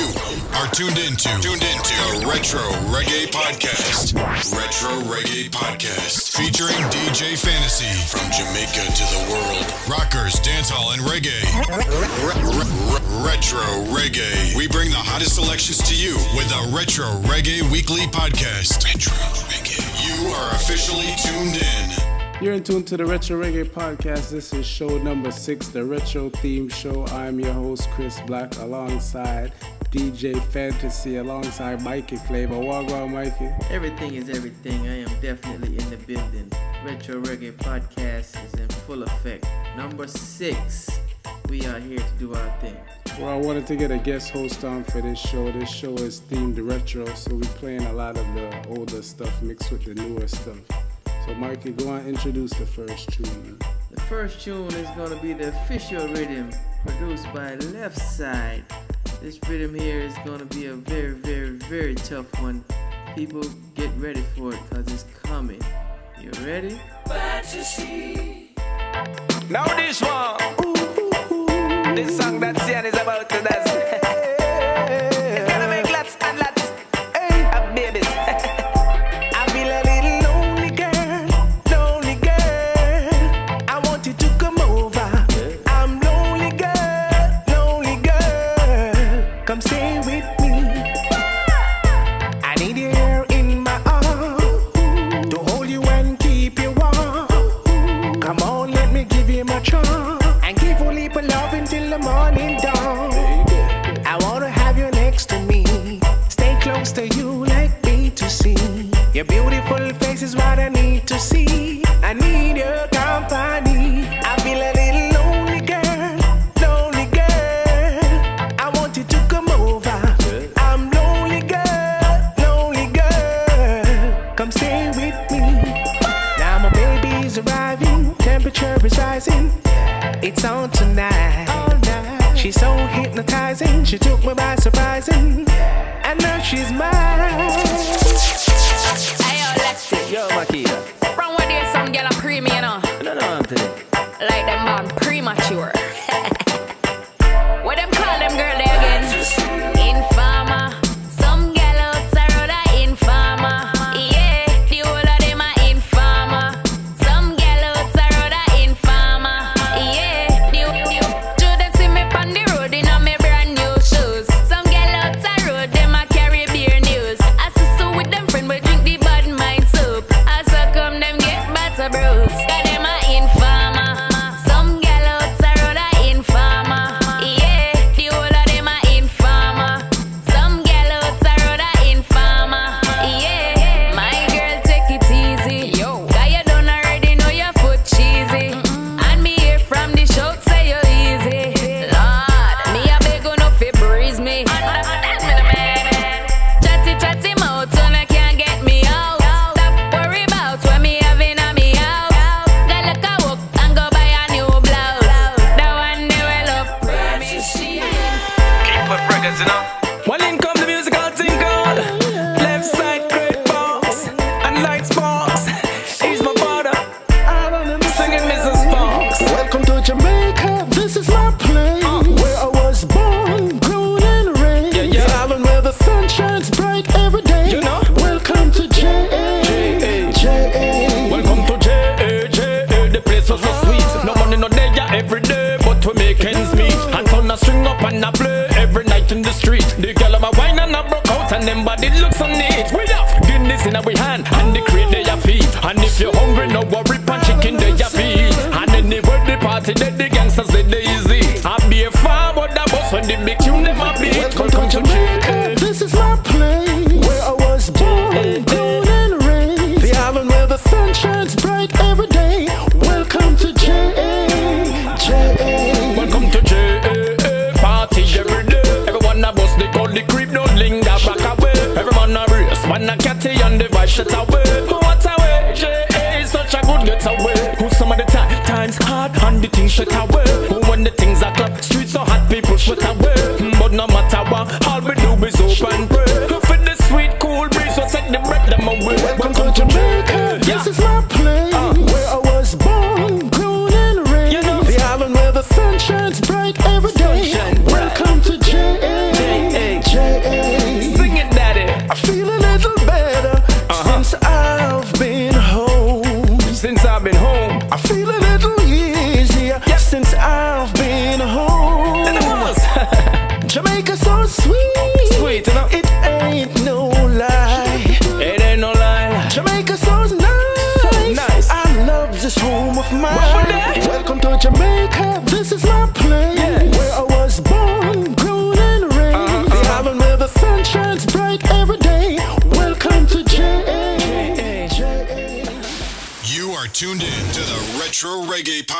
you are tuned into tuned into a Retro Reggae Podcast. Retro Reggae Podcast featuring DJ Fantasy from Jamaica to the world. Rockers, dancehall, and reggae. Retro Reggae. We bring the hottest selections to you with a Retro Reggae Weekly Podcast. Retro Reggae. You are officially tuned in. You're in tune to the Retro Reggae Podcast. This is show number six, the Retro Theme Show. I'm your host, Chris Black, alongside DJ Fantasy alongside Mikey Flavor. Wagwan Mikey. Everything is everything. I am definitely in the building. Retro Reggae Podcast is in full effect. Number six. We are here to do our thing. Well, I wanted to get a guest host on for this show. This show is themed retro, so we're playing a lot of the older stuff mixed with the newer stuff. So, Mikey, go on introduce the first tune. The first tune is going to be the official rhythm produced by Left Side this rhythm here is gonna be a very, very, very tough one. People get ready for it because it's coming. You ready? Fantasy. Now this one. Ooh, ooh, ooh. This song that Sian is about to dance. is what I need to see. I need your. weekends meet hands on a string up and a play every night in the street. The girl on my wine and I broke out and them body looks so neat. We have Guinness in our hand and the crate they are feet And if you're hungry no worry pan chicken they are feet And anywhere the party they the gangsters they is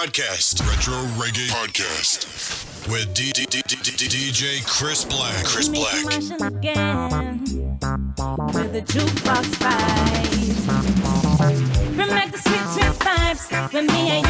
Podcast. Retro Reggae Podcast with DJ Chris Black. Chris Black. with the jukebox back the sweet, sweet vibes when me and you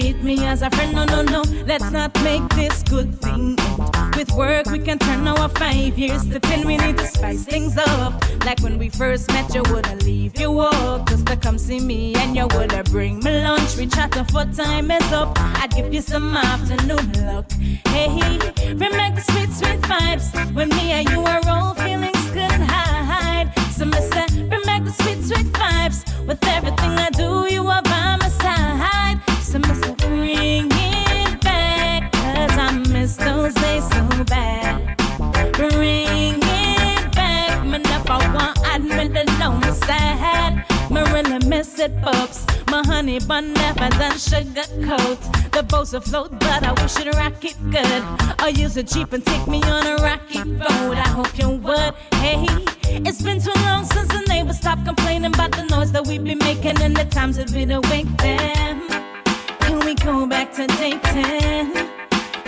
treat me as a friend. No, no, no. Let's not make this good thing end. With work, we can turn our five years to ten. We need to spice things up. Like when we first met, you wouldn't leave your work just to come see me, and you wouldn't bring me lunch. We chat for time is up. I'd give you some afternoon luck. Hey, bring back the sweet, sweet vibes when me and you are all feeling good and high. So, say, bring back the sweet, sweet vibes with everything I do. You are it, pups. My honey bun never done sugar coat. The boats afloat, but I wish it rock it good. Or use a jeep and take me on a rocky road. I hope you would. Hey, it's been too long since the neighbors stopped complaining about the noise that we be making and the times that we'd awake them. Can we go back to 10?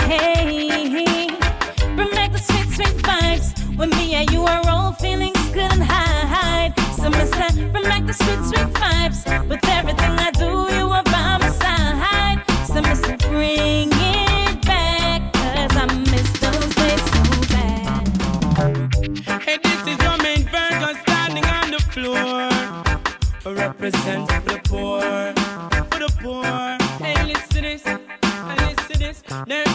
Hey, bring back the sweet, sweet vibes when me and you are all feeling good and high. So, Mister, bring back the sweet, sweet vibes with everything I do. You are by my side. So, Mister, bring it back, cause I miss those days so bad. Hey, this is your main Virgo standing on the floor. Represent the poor, for the poor. Hey, listen to this, hey, listen to this. There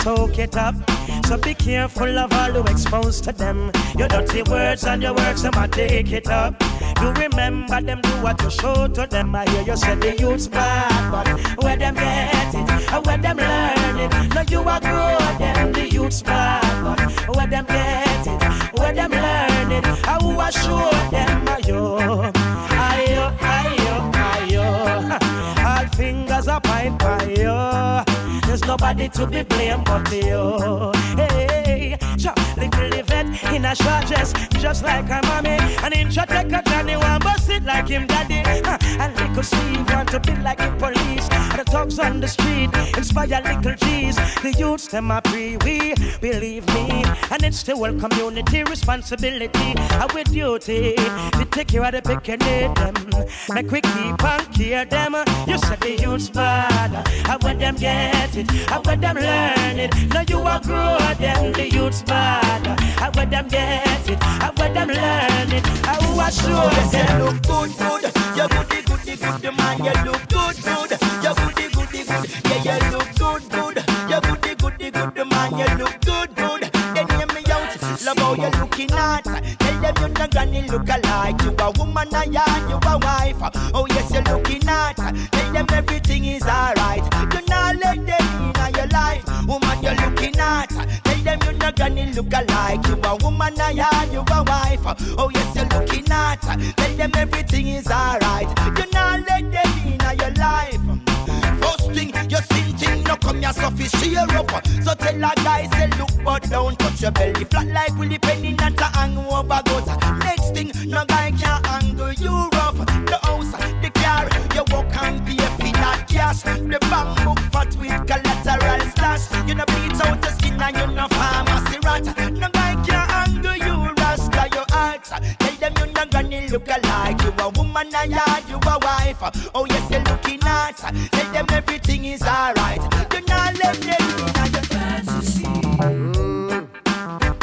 soak it up. So be careful of all you expose to them. Your dirty words and your works, them I take it up. You remember them, do what you show to them. I hear you say the youth's bad, but where them get it, where them learn it. Now you are grow them, the youth's bad, but where them get it, where them learn it. I I show them, ayo, ayo, ayo, ayo. All fingers are you. There's nobody to be blamed but you. Oh. Hey, sure, little event in a short dress, just like her mommy. An inch a take a Johnny one bust it like him daddy. Huh. And little Steve want to be like the police. And the thugs on the street inspire little G's. The youths them a pre we believe me, and it's the whole community responsibility. Our duty to take care of the picking them. Make we keep on care them. You said the youths bad, I where them get it, I where them learn it. Now you are grow them, the youths bad, I where them get it, I where them learn it. I who I show them. look good, good. You goody, goody, good, man. You look good, good. You goody, goody, good. Yeah, you look good, good. You goody, goody, good, man. You look good, good. Then hear me out. Love how you looking at. Tell them you not granny look alike. You a woman, a yard, you a wife. Oh yes, you looking at. Tell them everything is alright. Granny look alike. You a woman, I yard, you a wife. Oh yes, you're looking at. Tell them everything is alright. You not let them in your life. First thing, you sin thing, no come here so fi share up. So tell a guy say look but don't touch your belly flat like Willie Penny not to hang over gutter. Next thing, no guy can angle you rough. The house, the car, you walk and pay for that cash. The bank book look alike. You a woman and yard, you a wife. Oh yes, you're looking hot. Tell them everything is alright. Do not let them in your fantasy. Mm.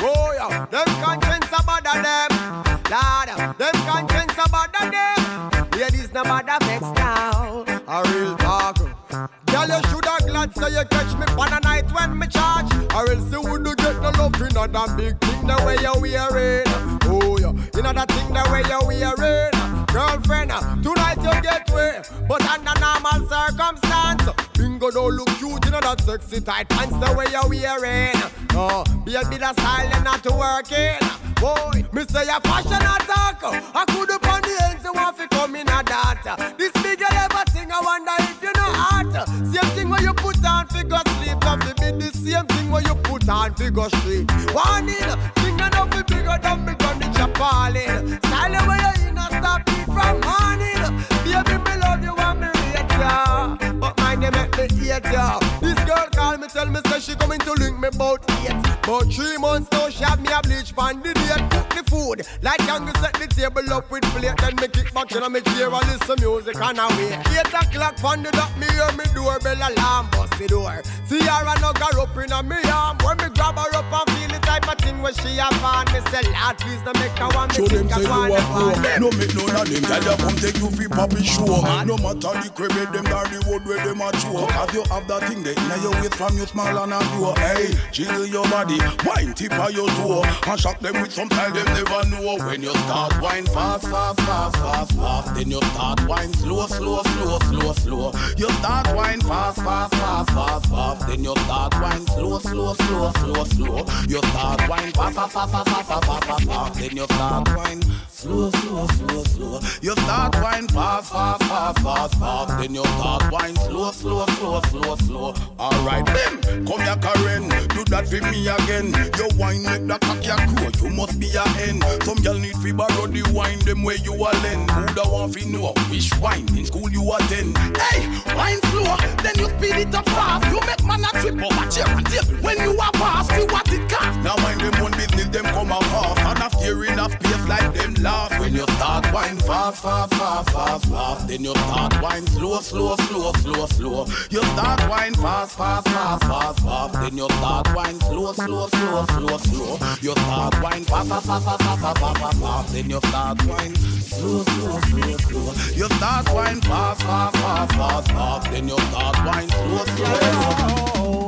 Oh yeah, them conscience about them. Lord, them conscience about them. Ladies, no matter vex now. A real talk. Girl, you shoulda glad say you catch me on a night when me charge. Or else you wouldn't get the love in that big thing the way you wearing. You know that thing the way you wearing. Girlfriend, uh, tonight you get way, but under normal circumstance, bingo don't look cute in that sexy tight pants the way you wearing. Oh, baby, the style and not working. Boy, me say a fashion attack. I could up on the ends, you want to come in a that. This big ever thing, I wonder if you know art. Same thing when you put on figure sleep, love to be the same thing when you put on figure street. Warning, link me about eight. But three months now she have me a bleach pan the date. Cook the food like young set the table up with plate. Then me kick back in me chair and listen music and away. Eight o'clock on the dot, me hear me doorbell alarm bust the door. See her and her up in a me arm. When me grab her up and feel the type of thing where she have on. Me say, Lord, please don't make her want me Show them say you want a to No make none of them tell you come take you fi poppy show. No matter the crib them or the wood where them a chew. Have you have that thing there inna your waist from you small and a grow. Hey, jiggle your body, wine tip of your toe, and shock them with some style them never know. When you start wine fast, fast, fast, fast, fast, then you start wine slow, slow, slow, slow, slow. You start wine fast, fast, fast, fast, fast, then you start wine slow, slow, slow, slow, slow. You start wine fast, fast, fast, fast, fast, fast, fast, fast, then you start wine slow, slow, slow, slow. You start wine fast, fast, fast, fast, fast, then you start wine slow, slow, slow, slow, slow. Alright, them, come here, Karen, do that for me again. You wine make the cock ya crow, you must be a hen. Some girl need fi borrow the wine, them where you a lend. Who da want fi know which wine in school you attend? Hey, wine slow, then you speed it up fast. You make man a trip over chair and table when you a pass. See what it cost. Now mind them own business, them come a half. And a fear enough pace like them laugh. When you start wine fast, fast, fast, fast, fast. Then you start wine slow, slow, slow, slow, slow. You start wine fast, fast, fast, fast, fast. Then you start wine slow, slow, slow, slow, slow. You start wine fast, fast, fast, fast, fast, fast, fast, fast. Then you start wine slow, slow, slow, slow. You start wine fast, fast, fast, fast, fast. Then you start wine slow, slow, slow.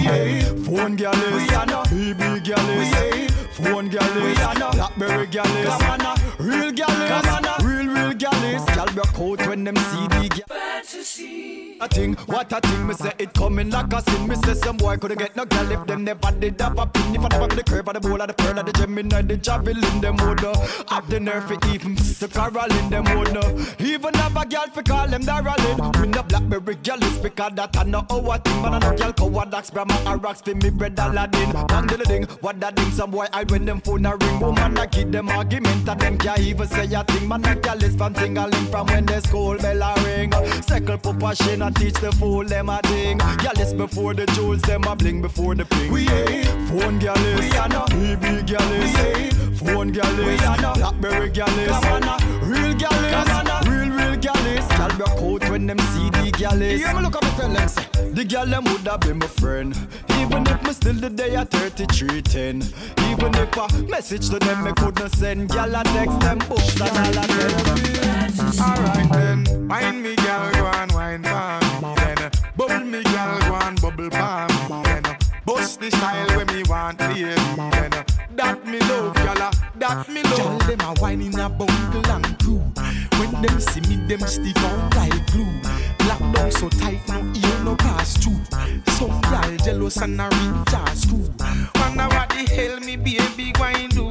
Phone galleys, BB galleys, phone galleys, Blackberry galleys, real galleys real gallus. Gal broke out when them see the fantasy. A thing, what a thing, me say it coming like a sin. Me say some boy coulda get no gal if them never did have a pin. If I never the curve of the bowl of the pearl of the Gemini, the javelin them would uh, have the nerve for even the Carolyn them would uh, even have a gal for call them darling. We no Blackberry gallus because that I know our thing, but I know gal coward axe Brahma a rocks for me bread Aladdin. Bang the ding, what that ding? Some boy I when them phone a ring, woman I give them argument and them can't even say a thing. Man a gal is voice from tingling from when the school bell a ring. Second papa shin and teach the fool them a ding. Gyalis before the jewels, them a bling before the ping. We ain't phone gyalis, we are not TV gyalis, phone gyalis, we are not BlackBerry gyalis, real gyalis, real broke out when them see the. Yeah, me look up at them say, the gal them would have been my friend. Even if me still the day at 3310 Even if a message to them me couldn't send Gal I text them books and all I tell Alright then, wine me gal, go and wine for me then. Bubble me gal, go and bubble for me then. Bust the style when me want, baby then. That me love, gala, ah, that me love. Gal them a wine in a bungle and crew. Them see me, them stick on like glue. Lock down so tight, no ear no pass through. Some gal jealous and a reach a screw. Wonder what the hell me baby going do.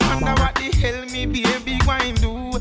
Wonder what the hell me baby going do.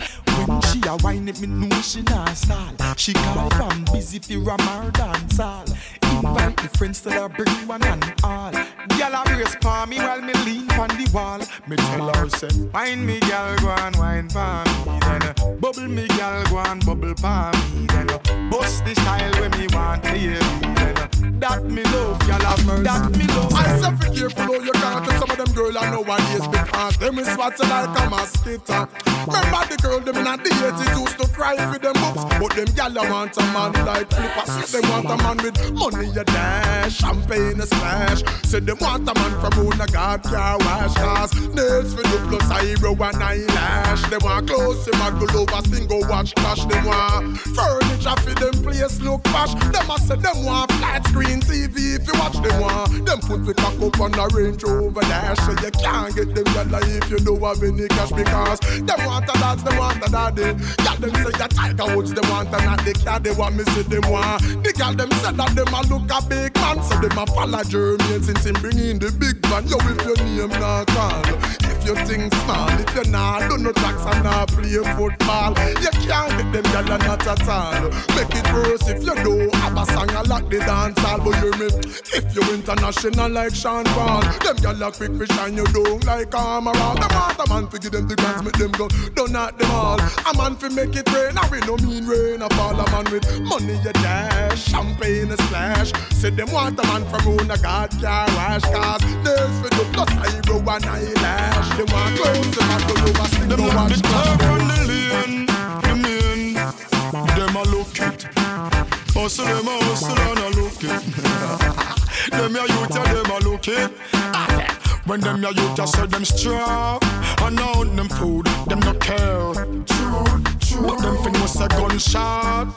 She a whine it, me know she not stall. She call from busy fi ram her dance all. Invite the friends till her bring one and all. Gyal a brace for me while me lean on the wall. Me tell her say, wine me gyal go and wine for me then. Bubble me gyal go and bubble for me then. Bust the style when me want baby then. That me love gyal have mercy. That me love. I be careful how you can't some of them girl I nowadays because them is swat like a mosquito. Remember the girl them in the 80s used to cry for them books, but them gal want a man like Flipper. Say them want a man with money a dash, champagne a splash. Say them want a man from who a God car wash cars, nails for the plus eyebrow and eyelash. They want clothes, them a go over, sing go watch clash. Them want furniture for them place look posh. Them a say them want flat screen TV if you watch them one. Them put the cock up on a Range Rover dash, so you can't get them gal if you don't have any cash because them want a dance, them want a daddy. Gal them say a tiger woods, them want a not the they want me see them want. The gal them say that them a look a big man, so them a follow Jermaine since him bring in the big man. Yo, if your name not call, if you think small, if you not do no tracks and not play football, you can't get them gal not at all. Make it worse if you do have a song a like the dance hall, but hear me. If you international like Sean Paul, them gal a quick fish and you don't like armor. Them want a man to give them the grants, make them go, don't not them all. A man fi make it rain, I we no mean rain. A fall a man with money a dash, champagne a splash. Say them want a man from who a God car wash cars. There's for the plus eyebrow and eyelash. They want clothes, them a go over, Them no like watch the clash. turf on the lane, the men. Them a look it. Hustle them a hustle and a look it. them a youth a them a look it. Ah. When them a youth a say them strong and own them food, them no care. But them fin was a gunshot,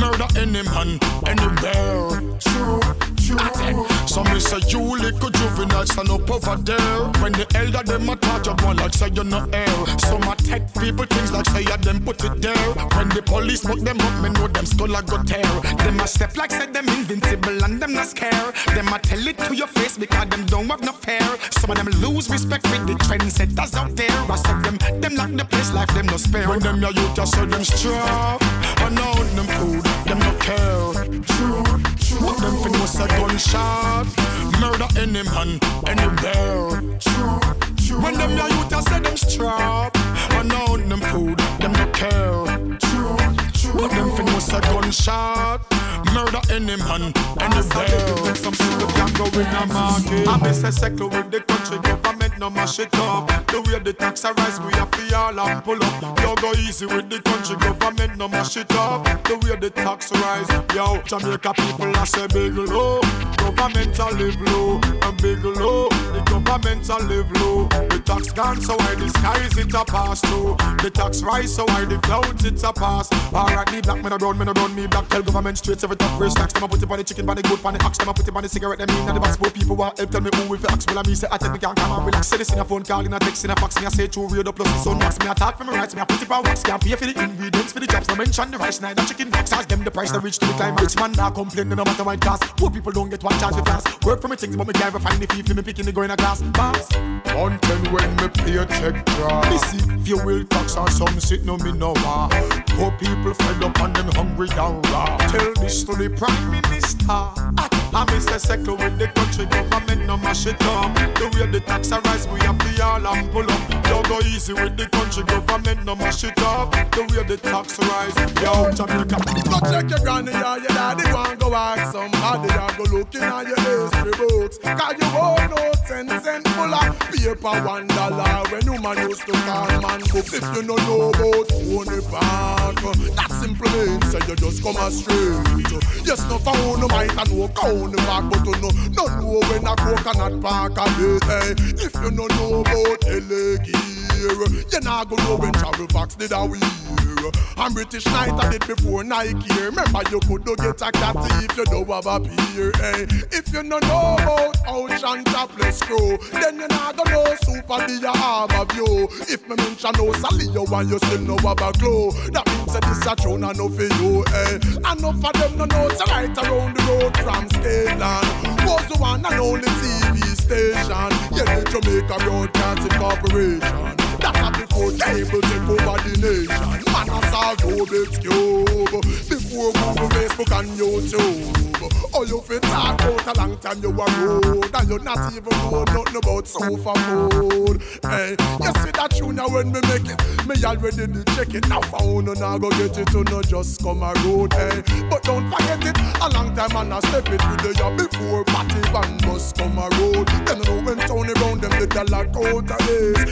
murder any man anywhere. So me say you little juvenile stand up over there. When the elder them a talk, you one like say you no air. Some take people things like say yeah them put it there. When the police buck them up, me know them skull a go tear. Them a step like say them invincible and them not scare. Them a tell it to your face because them don't have no fear. Some of them lose respect for the trendsetters out there. Rest of them, them lock the place like them no spare. When them your youth a say them strong, and own them food, them no care. True, true. What them fin was a gunshot, murder any man anywhere. True, true. When them your youth a say them strong, and own them food, them no care. True. What them fin was a gunshot, murder any man anywhere. Some people can go in a market. I miss a sector with the country government no mash it up. The way the tax a rise, we have to all and pull up. Yo, go easy with the country government no mash it up. The way the tax rise, yo, Jamaica people I say big low. Government a live low and big low. The government a live low. The tax gone, so why the skies it a pass through. The tax rise, so why the clouds it a pass. Alright, me black, me no brown, me no brown, me black. Tell government straight every top race tax. Them a put it on the chicken, on the goat, on the ox. Them a put it on the cigarette. Them in the box. Poor people want help. Tell me who will fi ask. Well, I me say I tell me can't come and relax. Say this in a phone call, in a text, in a fax. Me I say true radio plus the sun max. Me I talk for me rights. Me I put it on wax. Can't pay for the ingredients for the jobs. No mention the rice, neither chicken box. Ask them the price they reach to the climax. Rich man not complain, no matter what cost. Poor people don't get one charge for fast. Work for me things, but me can't find the fee for me picking the go in a glass. Boss. Mountain when me pay a check draw. Me see fuel tax or some sit no me no war. Poor people fed up and them hungry and raw. Tell this to the prime minister. I, miss the sector with the country government no mash it up. The way the tax rise, we have the all and pull up. Yo go easy with the country government no mash it up. The way the tax rise, yo Jamaica. Go check your granny or your daddy, and go ask somebody or go looking at your history books. Cause you won't know ten cent full of paper one dollar when you man used to call man books. If you don't know about Tony Park, that simple means say you just come a straight. Yes, no for own might and no back, but you know, no know when a coconut park a day. If you don't know about LA gear, you not go know when travel fox did a wear. And British Knight, I did before Nike. Remember you could do get a cat if you don't have a peer. Hey, eh, if you don't know about ocean topless crew, then you not gonna know super the arm of you. If me mention no Salio and you still know have a clue, that means that this a tune enough for you. Eh. Hey, enough of them no know it's right around the road from Scotland. Was the one and only TV station. Yeah, the Jamaica Broadcasting Corporation. That a before cable take over the nation. Man Dinosaur Rubik's Cube. Before Google, Facebook and YouTube. Oh, you fit talk about a long time you a road And you not even know nothing about sofa food. Hey, you see that tune now when me make it? Me already did check it. Now found and I go get it to no just come a road Hey, but don't forget it. A long time and I step it with the year before Party van must come a road. Them know when Tony round them did a lot out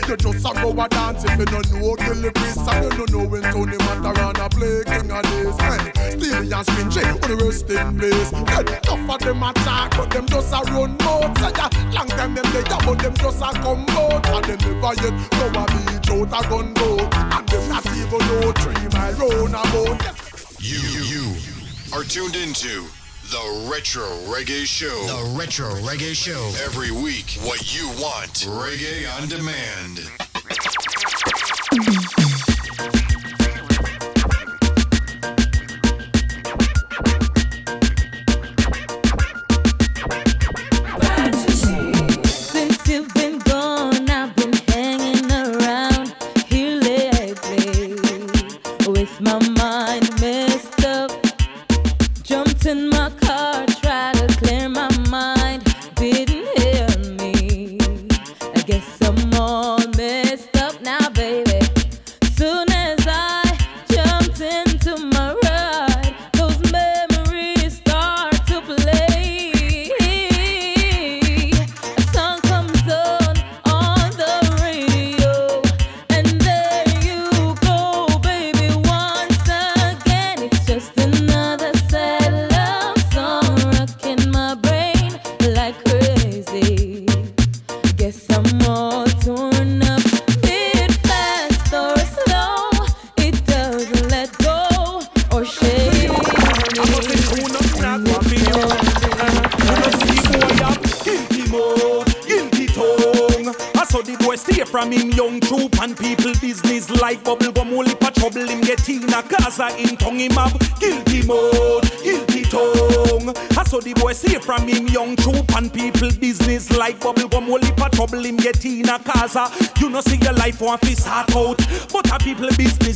You just a go a dance if you don't know Gilly Priest And you don't know when Tony Matterhorn play king of this Hey, Steely and Spingy on the rest in place Enough of them attack, but them just a run mouth. Say ya, long time them there, but them just a come out. And them never yet go a beach out a gun boat. And them not even know three mile round about. Yes. You, you are tuned into the Retro Reggae Show. The Retro Reggae Show. Every week, what you want. Reggae on demand. ピピピ。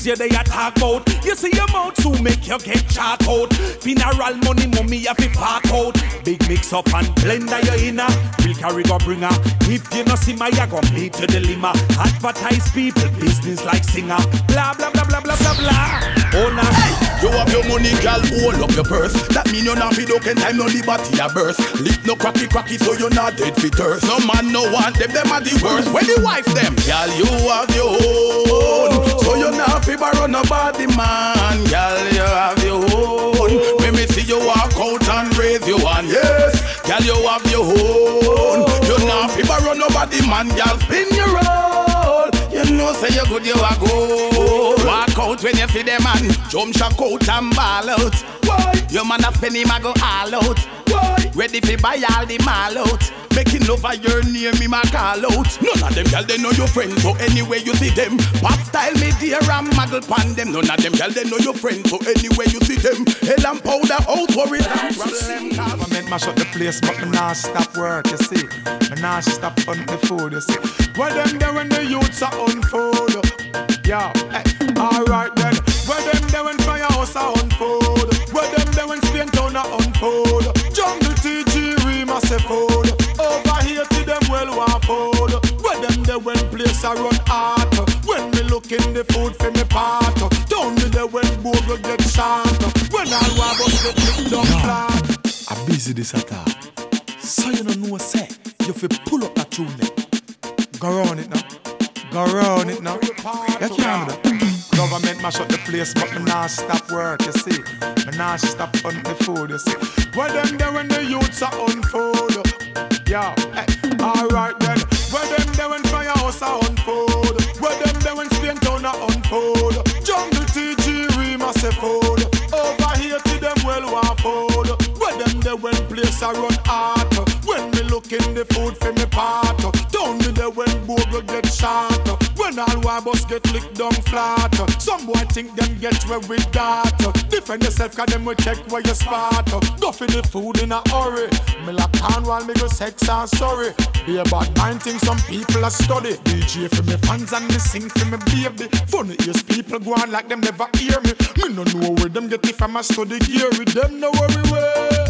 Yeah they attack out. You see your mouth to make you get chat out. Funeral money mommy have to park out. Big mix up and blender you in a Will carry go bring her. If you no see my, I go meet to the lima. Advertise people, business like singer. Blah blah blah blah blah blah blah. Oh nah. You have your money, girl, hold up your purse. That mean you not be looking time, no liberty a birth. Lip no cracky cracky, so you're not dead for thirst. No man, no one, them, them are the worst. When the wife them, girl, you have your own. Not fi borrow nobody, man. Girl, you have your own. When me see you walk out and raise your hand, yes. Girl, you have your own. You're not fi borrow nobody, man. Girl, spin your roll. You know, say you good, you are good. Walk out when you see them man. Jump shot out and ball out. Why? Your man a spend him a go all out. Why? Ready fi buy all the mall out. Making over your name, me ma call out. None of them girl they know your friends, so anyway you see them. Pop style me dear and muggle pan them. None of them girl they know your friends, so anyway you see them. Hell and powder out worry problem. Government mash up the place, but me nah stop work, you see. Me nah stop on the food, you see. Where them there when the youths are on food? Yeah, hey, alright then. Where them there when firehouse are on food? Where them there when Spain town are on food? Jungle TG, we must food. Over here to them well food. Where them there when place are run hot? When me look in the food for me part. Down me when get shot. When want bust get licked up flat. I busy this at all. So you don't know say you fi pull up that tune. Go round it now. Go round it now. You can't do that. Government mash up the place, but me nah stop work, you see. Me nah stop on the food, you see. Where them there when the youths are on food? Yeah, hey, alright then. Where them there when firehouse are on food? Where them there when Spain town are on food? Jungle TG, we must say food. Over here to them well want food. Where them there when place are run hot? When me look in the food for me part. Down me there when get shot. When all war bus get licked down flat. Some boy think them get where we got. Defend yourself, cause them will check where you spot. Go for the food in a hurry. Me lock on while me go sex and sorry. Be about mind things some people are study. DJ for me fans and me sing for me baby. Funny is people go on like them never hear me. Me no know where them get it from a study gear. With them no worry way.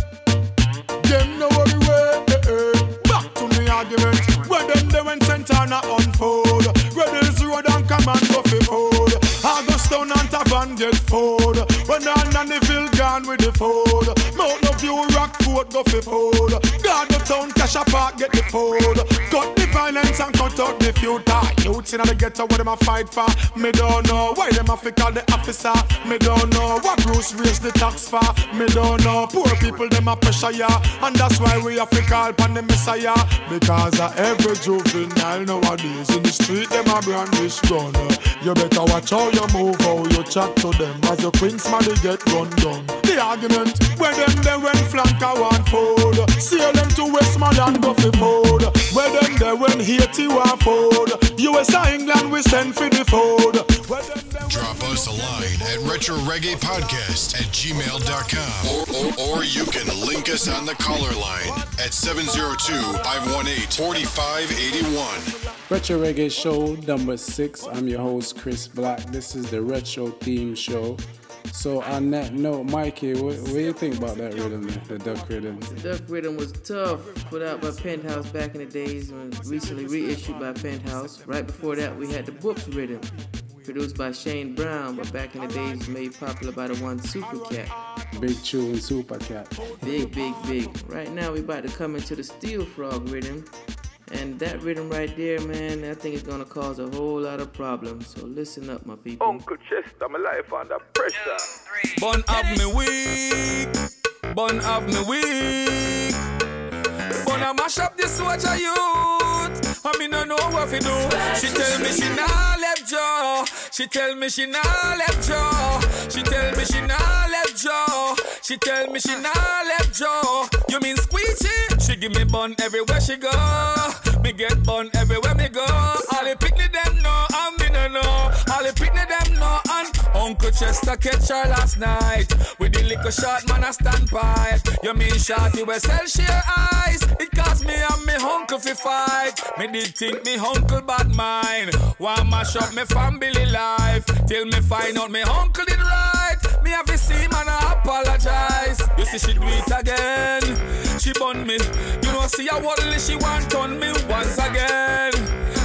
Them no worry way. Eh, eh. Back to me argument. Where they when Santana unfold. Rebels road and come and go for food. Augustown and Tavan get food. When on and the field gone with the food. Mount no view rock food go for food. God the town cash a park get the food. Cut the violence and cut out the future. Youths in the ghetto what them a fight for. Me don't know why them a fi call the officer. Me don't know what Bruce raised the tax for. Me don't know poor people them a pressure ya. And that's why we have to call upon the messiah. Because of every juvenile nowadays in the street them a brandish gun. You better watch how you move, how you chat to them. As your queen's money get run down. The argument where them they when flank a one food. Sail them to Westmoreland go for food. Where them they when Haiti want food. US and England we send for the food. Drop us a line at Retro Reggae Podcast at gmail.com. Or, or, or you can link us on the caller line at 702 518 4581. Retro Reggae Show number six. I'm your host, Chris Black. This is the Retro Theme Show. So, on that note, Mikey, what, what do you think about that rhythm, the duck rhythm? The duck Rhythm was tough, put out by Penthouse back in the days, and recently reissued by Penthouse. Right before that, we had the Books Rhythm, produced by Shane Brown, but back in the days made popular by the one Super Cat. Big Tune Super Cat. Big, big, big. Right now, we about to come into the Steel Frog Rhythm. And that rhythm right there, man, I think it's gonna cause a whole lot of problems. So listen up, my people. Uncle Chester, my life under pressure. Bun have me weak, bun have me weak. Bun a mash up this soldier youth. I mean, I know what to do. She tell me she nah left Joe. She tell me she nah left Joe. She tell me she nah left Joe. She tell me she nah left Joe. You mean squeegee? She give me bun everywhere she go. Me get bun everywhere me go. All the picnic them know, and me no know. All the picnic them know, and Uncle Chester catch her last night with the little shot man stand by. You mean shorty we sell share eyes? It cost me and me uncle fi fight. Me did think me uncle bad mind. Why mash up me family life till me find out me uncle did right. Me have to see man I apologize. You see she do it again. She bun me. You know see how only she want on me once again.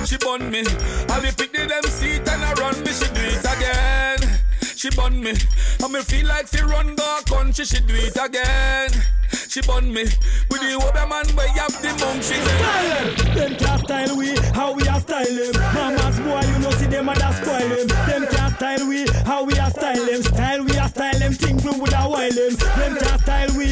She bun me. I be pick the them seat and I run me. She do it again. She bun me. I me feel like fi run go country. She do it again. She bun me. With the other man you have the monk. She say. Them can't style we, how we a style them. Mama's boy, you know see them and that spoil them. Them can't style we, how we a style them. Style we a style them, things we would a while them. Them style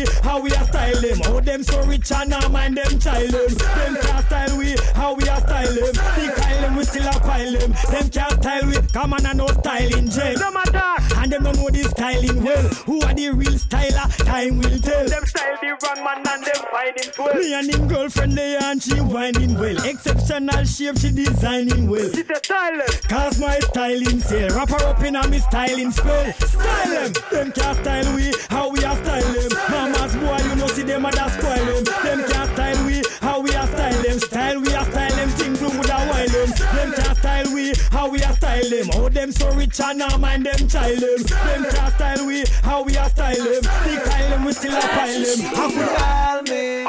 we, how we a style them. Oh, them so rich and now mind them child them. Them can't style we, how we a style them. The Kyle them we still a pile them. Them can't style we, come on and no style in jail. Them attack, and them don't know the styling well. Who are the real styler? Time will tell. Them style the wrong man and them find him well. Me and him girlfriend they and she whining well. Exceptional shape she designing well. She's a style Cause my styling sale. Wrap her up in a me styling spell. Style them. Them can't style we, how we a style them. Mama's boy, you know see them and that spoil them. Them can't style we, how we a style them. Style we a style them, things we would a while them. Them can't style we, how we a style them. Oh, them so rich and now mind them child them. Them can't style we, how we a style them. The Kyle them we still a pile them. How could call me?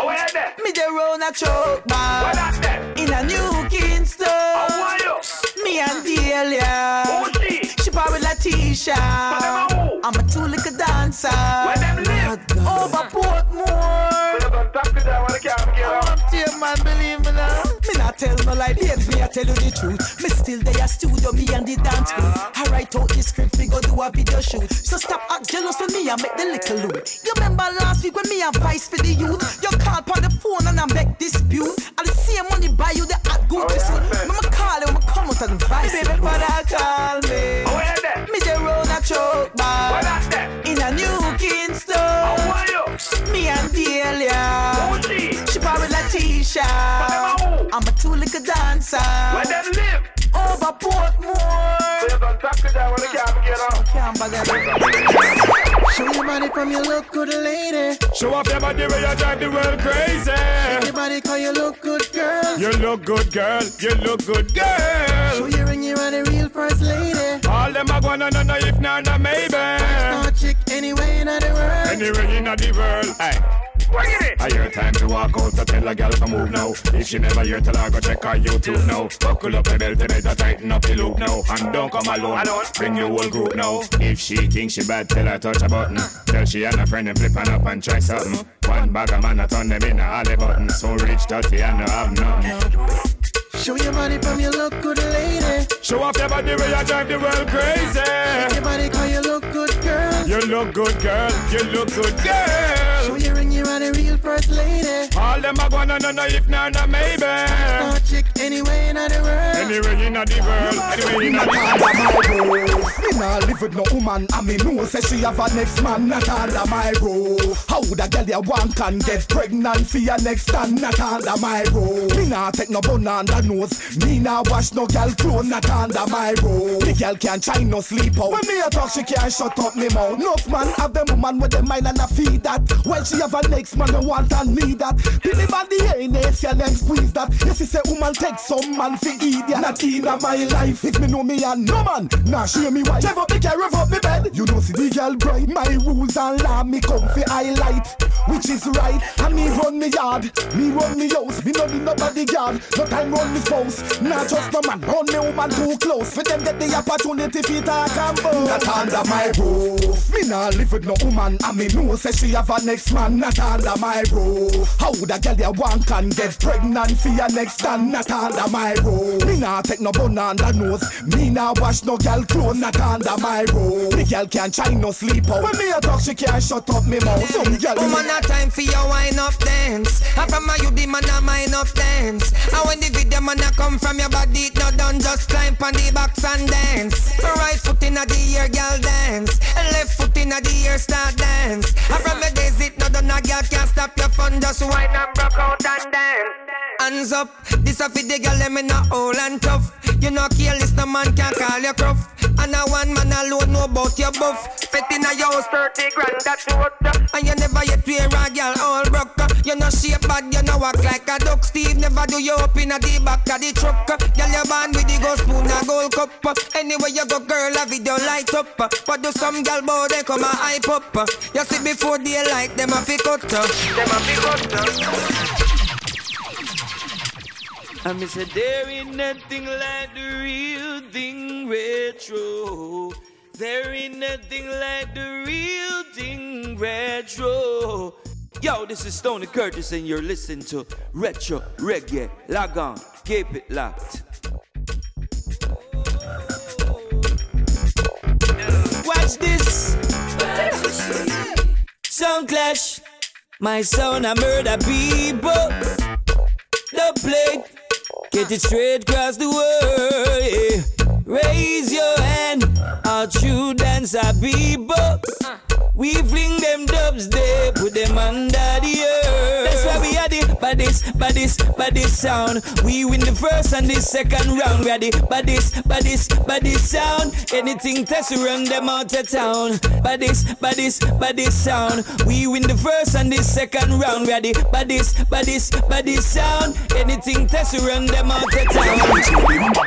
Me the round a choke bar In a new Kingston Me and Delia She probably Latisha I'm a two little dancer Over Portmore. Dear man, believe me now. Me not tell no lie, babes, me I tell you the truth. Me still there studio, me and the dance crew. I write out the script, we go do a video shoot. So stop act jealous with me, I make the little loot. You remember last week when me advice for the youth? You call on the phone and I make dispute. I the same money buy you the hot Gucci suit. Mama call you, I'ma come out and advice Baby, father call me. Me the round a choke bar Delia She probably Latisha I'm a two little dancer Where them live? Over Portmore that one, the cap, you. Show your body from your look good lady. Show off your body where you drive the world crazy. Shake your body cause you look good girl. You look good, girl. You look good, girl. Show your ring, you are the real first lady. All them a gonna know, no, if not, no, maybe. Star chick anyway in the world. Anyway in the world. Hey. I hear time to walk out, so tell a girl to move now. If she never hear, tell her go check her YouTube now. Buckle up the belt and better tighten up the loop now. And don't come alone, bring your whole group now. If she thinks she bad, tell her touch a button. Tell she and a friend and flip on up and try something. One bag of man, I turn them in a alley button. So rich, dirty, and no have nothing. Show your body from your look good lady. Show off your body where you drive the world crazy. Shake your body cause you look good girl. You look good, girl. You look good, girl. Show your you are the real first lady. All them a gonna know, no, if not, no, maybe. Star chick anyway in the world. Anyway in the world, anyway in the world. Me nah live with no woman and me know say she have a next man not under my roof. How would a girl ya want can get pregnant for your next stand not under my roof? Me nah take no bun under nose. Me nah wash no girl clothes not under my roof. Me girl can't try no sleep out. When me a talk she can't shut up me mouth. Enough man have them woman with them mind and a feed that. When she have a next man who want and need that. Billy body ain't ace your legs squeeze that. Yes she say woman take some man fi eat ya. Not in my life. If me know me and no man, nah show me why. Up me care, rev up me bed. You know see the girl bright. My rules and law me come fi highlight. Which is right. And me run me yard. Me run me house. Me no need nobody guard. No time run me spouse. Not just no man. Run me woman too close. For them get the opportunity fi talk and boast. Not under my roof. Me nah live with no woman. And me know say she have a next man. Not under my roof. How would a girl ya want can get pregnant for your next stand? Not under my roof. Me nah take no bun under nose. Me nah wash no girl clothes. Not under my roof. Me girl can't try no sleep out. When me a talk, she can't shut up me mouth. Some girl. Woman, a time for your wine up dance. And from my you the man a mind up dance. And when the video man a come from your body, it not done. Just climb on the box and dance. Right foot in the air, girl dance. Left foot in the air, start dance. And from your days, it not done. A girl can't stop your fun. Just wine and broke out and dance. Hands up, this a fit the girl them in a hole and tough. You know careless, no man can call you gruff. And a one man alone know about your buff. Fit in a house, 30 grand, that's what. And you never yet wear a girl all broke. You know shape bad, you know walk like a duck. Steve never do you up in a the back of the truck. Girl, you born with the gold spoon and gold cup. Anyway you go, girl, a video light up. Uh, but do some girl bow, they come a hype up. Uh. You see before they like them a fi cut. Uh. Them a fi cut. I miss a there ain't nothing like the real thing retro. There ain't nothing like the real thing retro. Yo, this is Tony Curtis, and you're listening to Retro Reggae. Log on, keep it locked. This. Sound clash. My sound, I murder people. The plague. Get it straight across the world. yeah. Raise your hand, our true dancer people. We fling them dubs there, put them under the earth. That's why we are the baddest, baddest, baddest sound. We win the first and the second round. We are the baddest, baddest, baddest sound. Anything test, we run them out of town. Baddest, baddest, baddest sound. We win the first and the second round. We are the baddest, baddest, baddest sound. Anything test, we run them out of town.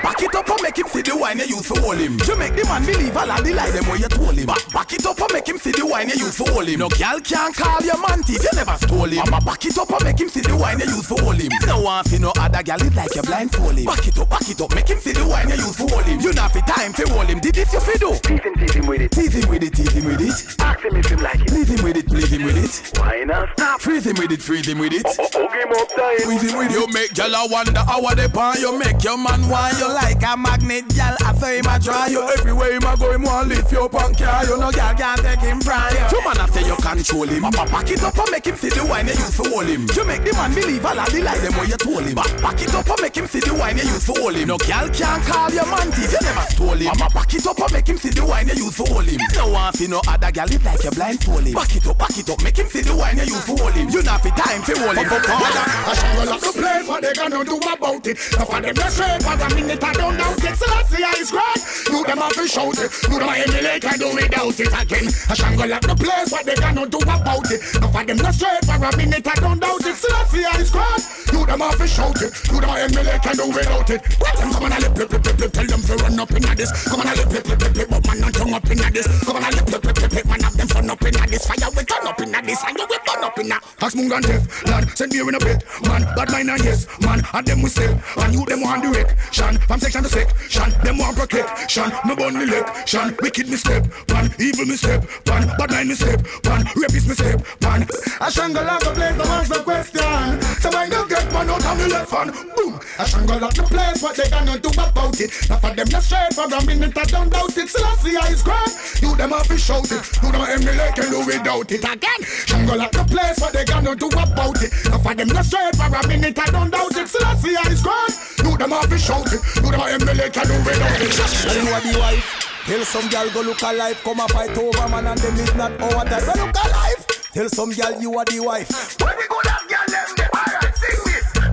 Back it up and make him see the wine you use for hold him. You make the man believe all of the lie them what you told him. Back, back it up and make him see the wine you use for hold him. No girl can't call your man teeth, you never stole him. I'ma back it up and make him see the wine you use for hold him. If no one see no other girl, it's like you blindfold him. Back it up, back it up, make him see the wine you use for hold him. You not fi time fi hold him. Did this you fi do? Tease him, tease him with it. Tease him with it, tease him with it. Ask him if him like it. Leave him with it, leave him with it. Why not stop? Freeze him with it, freeze him with it. Oh, oh, oh him up time. Freeze him with it. You make girl a wonder how they pan. You make your man want you like a magnet, girl. After him a try you everywhere him a go, him want lift you up and carry you. No girl can't take him from you. Man after you control him. Papa back it up and make him see the wine you use for hold him. You make the man believe all of the lie them what you told him. Back it up and make him see the wine you use for hold him. No girl can't call your man teeth, you never stole him. Mama back it up and make him see the wine you use for hold him. If no one see no other girl, it like you blindfold him. Back it up, back it up, make him see the wine you use for hold him. You not fi time fi hold him. I shall roll up the place. What they gonna do about it? Now for them just straight for a minute I don't doubt it. So see how it's great. You them have to shout it. You them emulate can do without it again. I shall roll up the place. What they gonna do about it? Now for them just straight for a minute I don't doubt it. See how it's great. You them have to shout it. You them emulate can do without it. Well, them come on a lip lip lip lip. Tell them to run up inna this. Come on a lip lip lip lip. But man not tongue up inna this. Come on a lip lip lip lip. Man have them fun up inna this. Fire we turn up inna this. And you we burn up inna. Ask Mungan Def, lad, send me in a bit. Man, bad mind and yes, man, and them we step. And you them want. Shan, from section to section, them want protect. Shan, me bun the leg. Shan, wicked me step. Man, evil me step. Man, bad mind me step. Man, rapist me step. Man, I shangle like a place, no answer question. So I don't get man out of me left hand. Boom, I shangle like the place, what they gonna do about it? Now for them, not straight for a minute, I don't doubt it. So I see how grand. You them have to shout it. You them emulate can do without it again. Shangle like the place, what they gonna do about it? Now for them, not straight for a minute, I don't doubt it. So I see how grand. You them have to shout it. You them emulate can do without it. And you are the wife. Tell some gal go look alive, come a fight over man and them is not our type. Go look alive. Tell some gal you are the wife. When we go down, gal them them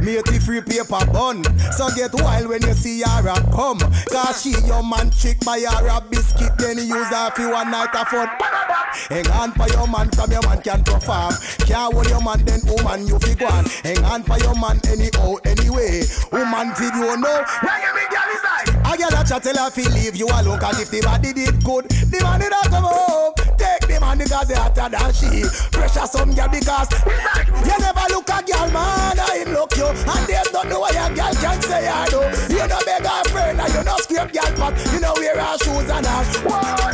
this. Matey free paper bun. So get wild when you see her a come. Cause she your man chick buy her a biscuit, then you use her for one night of fun. Hang on for your man from your man can't perform. Can't hold your man then woman you fi go on. Hang on for your man anyhow anyway. Woman did you know? Where you be gal is like? I get a chat tell her fi leave you alone Cause if the body did good, the man did not come home. The man because they hotter than she. Pressure some girl because you never look a girl man. I him look you and there's not no way a girl can say I do. You no beg a friend and you no scrape girl pop. You no wear her shoes and all.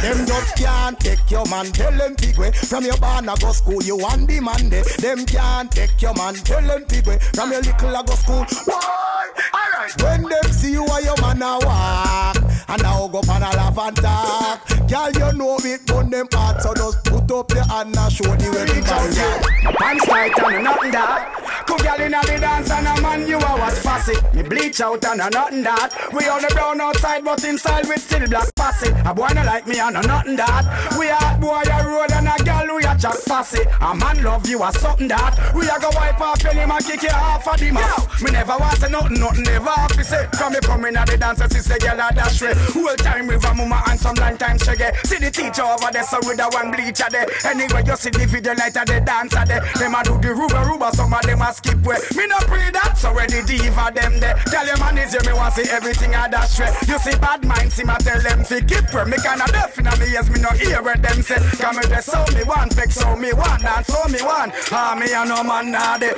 Them just can't take your man. Tell them way from your barn I go school. You want the man there. Them can't take your man. Tell them way from your little I go school. Why? Alright. When them see you and your man a walk and now go pan a laugh and talk. Girl, you know it, but them heart so just put up your hand and show the way the man My pants tight and nothing that. Cool girl inna the dance and a man you a watch fussy. Me bleach out and a nothing that. We on the brown outside but inside we still black fussy. A boy no like me and a nothing that. We a boy a road and a girl we a jack fussy. A man love you a something that. We a go wipe off your name and kick you off of the mouth. Me never want say nothing, nothing never have to say. From me coming at the dance, I see say girl a dash way. Whole time a mama and some long time shaggy. See the teacher over there, so with a one bleacher there. Anyway, you see the video of the dancer there. Them a do the ruba ruba, some of them a skip way. Me no pray that, so when the diva them there. Tell your man is here, me want see everything I dash way. You see bad minds, see me tell them fi keep where me kinda deaf inna me ears, me no hear what them say. Come me dress so me want, vex so me want, dance so me want. Ah me a no man nah de.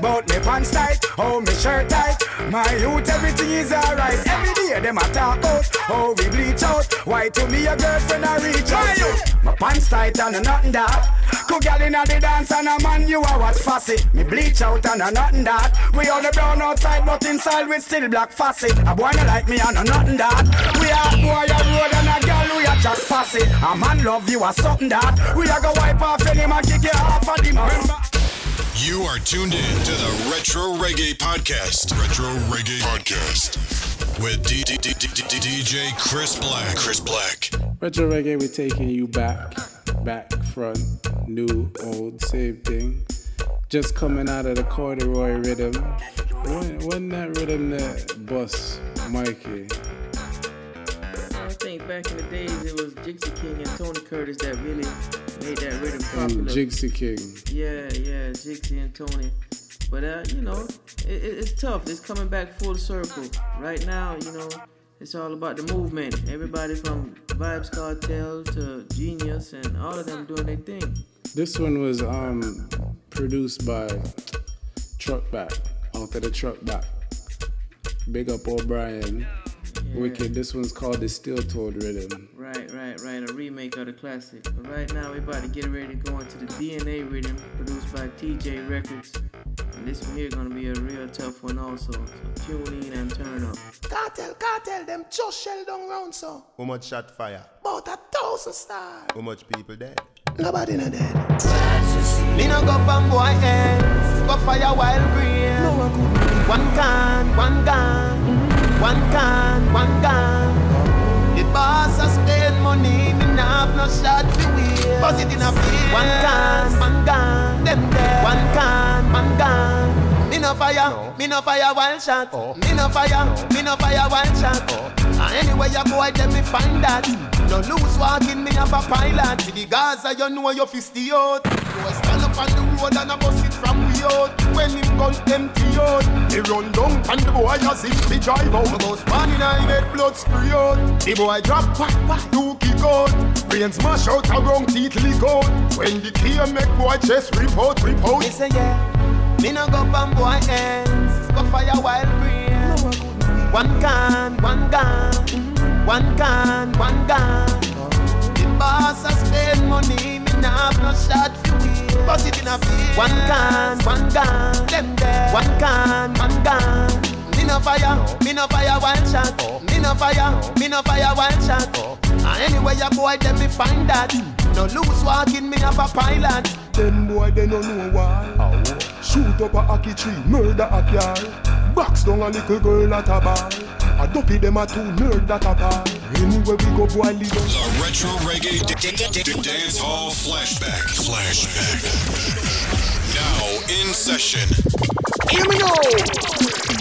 Bout me pants tight, oh me shirt tight. My youth, everything is alright. Every day them a talk out, oh we bleach out. Why to me a girlfriend I reach out? My my pants tight and nothing that. Cool girl inna the dance and a man you a watch fussy. Me bleach out and a nothing that. We all the brown outside but inside we still black fussy. A boy no like me and a nothing that. We a boy a road and a girl we a jack fussy. A man love you a something that. We a go wipe off any man kick you off of the mouth. You are tuned in to the Retro Reggae Podcast. Retro Reggae Podcast with D- D- D- D- D- DJ Chris Black. Chris Black. Retro Reggae, we're taking you back, back, front, new, old, same thing. Just coming out of the corduroy rhythm. Wasn't wasn't that rhythm that bust Mikey? I think back in the days it was Jigsy King and Tony Curtis that really made that rhythm popular. And Jigsy King. Yeah, yeah, Jigsy and Tony. But uh, you know, it, it, it's tough. It's coming back full circle. Right now, you know, it's all about the movement. Everybody from Vybz Kartel to Genius and all of them doing their thing. This one was um produced by Truckback, out of the Truckback. Big up O'Brien. Wicked. This one's called the Steel Toed Rhythm. Right, right, right. A remake of the classic. But right now, we're about to get ready to go into the DNA rhythm produced by TJ Records. And this one here gonna be a real tough one also. So tune in and turn up. Cartel, cartel, them just shell down round so. How much shot fire? About a thousand stars. How much people dead? Nobody not dead. Me no go from boy ends, go fire wild brain. No one can, one gun, one can, one gun. The boss has spend money, me nah have no shot fi waste. Bust it in a. One can, one gun, them there. One can, one gun. Me no fire, me no fire one shot. Oh. Me no fire, me no fire one shot. Oh. And anyway you boy, let me find that. Hmm. No loose walking, me have a pilot. To the Gaza, you know you fist the out. Boy stand up on the road and I bust it from we out. When him gun empty out, he run down and the boy as if he drive out. The most one in I head blood spray out. The boy drop back, back, do kick out. Brain smash out, a wrong teeth leak out. When the key make boy chest rip out, rip out. Me say yeah, me no go on boy ends. Go fire wild brain. One can, one gun, one can, one gun. The boss a spend money, me nah have no shot for we. Bust it in a face. One can, one gun, them there. One can, one gun. Me no fire, me no fire one shot. Me no fire, me no fire one shot. And anyway you boy, them me find that. No loose walking, me have a pilot. Them boy they no know why. Oh. Shoot up a hockey tree, murder a car. Box down a little girl at a bar. A dopey them a two nerd that a bar. Anywhere we go, boy, lead us. The Retro Reggae D- D- D- Dance Hall Flashback. Flashback. Now in session. Hear me now.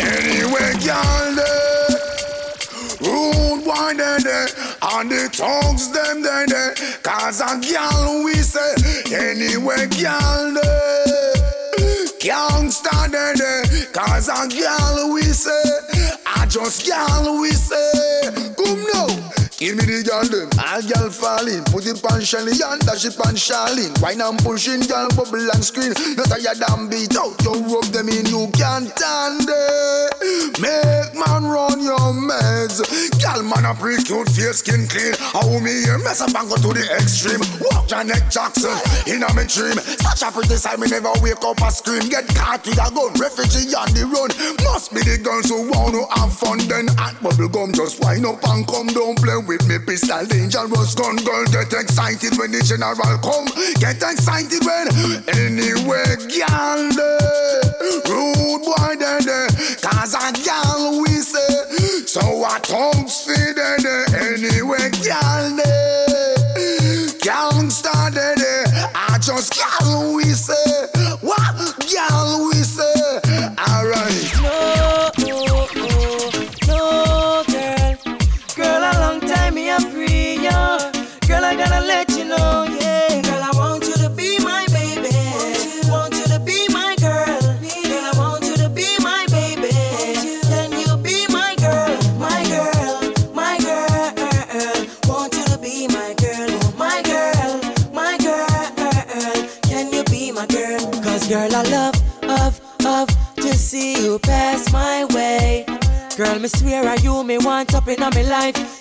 Anyway, girl, there. Rude boy, there, there. And the tongues, them, there, there. Cause a girl, we say. Anyway, girl, there. There, there. Cause a girl, we say. I just girl, we say. Come now. Give me the girl them, all girl falling. Put it on Shelly and dash it on Charlene. Wine and pushing, girl bubble and screen Not tired and beat out, you rub them in You can't stand it. Make man run your meds. Girl man a pretty cute, face skin clean. How me here, mess up and go to the extreme? Walk Janet Jackson, in a me dream. Such a pretty side, me never wake up a scream. Get caught with a gun, refugee on the run. Must be the girls who want to have fun Then hot bubble gum, just wind up and come Don't play with me pistol dangerous gun girl. Get excited when the general come. Get excited when anyway girl there rude boy there eh. there cause a girl we say so a tongues feed there there anyway girl there gangsta there there I just girl we say in my life.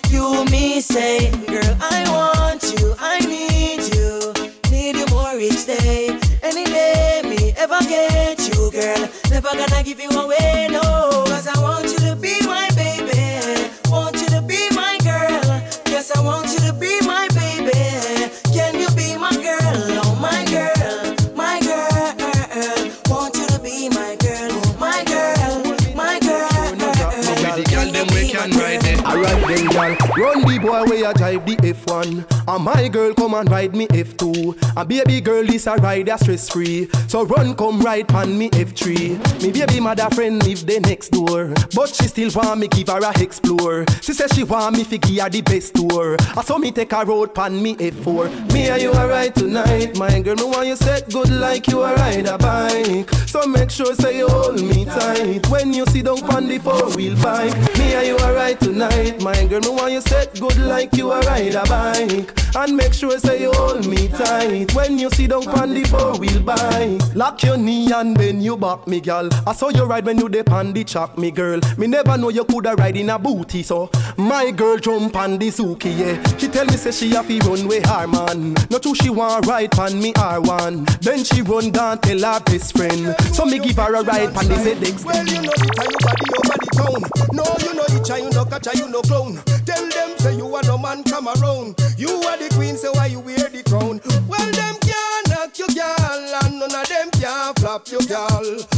F2. And baby girl this a ride a stress free. So run come ride pan me F3. Me baby mother friend live the next door. But she still want me give her a explore. She says she want me fi give her the best tour. I saw me take a road pan me F4. Me and you alright tonight, my girl. Me want you set good like you a ride a bike. So make sure say you hold me tight when you sit down on the four wheel bike. Me and you alright tonight, my girl. Me want you set good like you a ride a bike. And make sure say you hold me tight when you sit down on the four wheel bike. Lock your knee and bend you back, me girl. I saw you ride when you dey on the track, me girl. Me never know you coulda ride in a booty, so my girl jump on the Suki, yeah. She tell me say she have to run with her man. No true she want ride on me R1. Then she run down tell her best friend. So me give her a ride on the ZX. Well, you know it, and you body over the town. No, you know it, and you know catch, you know clown. Tell them say you are no man come around. You are the queen, so why you wear the crown? Well, them can't knock you, girl, and none of them can't flop you, girl.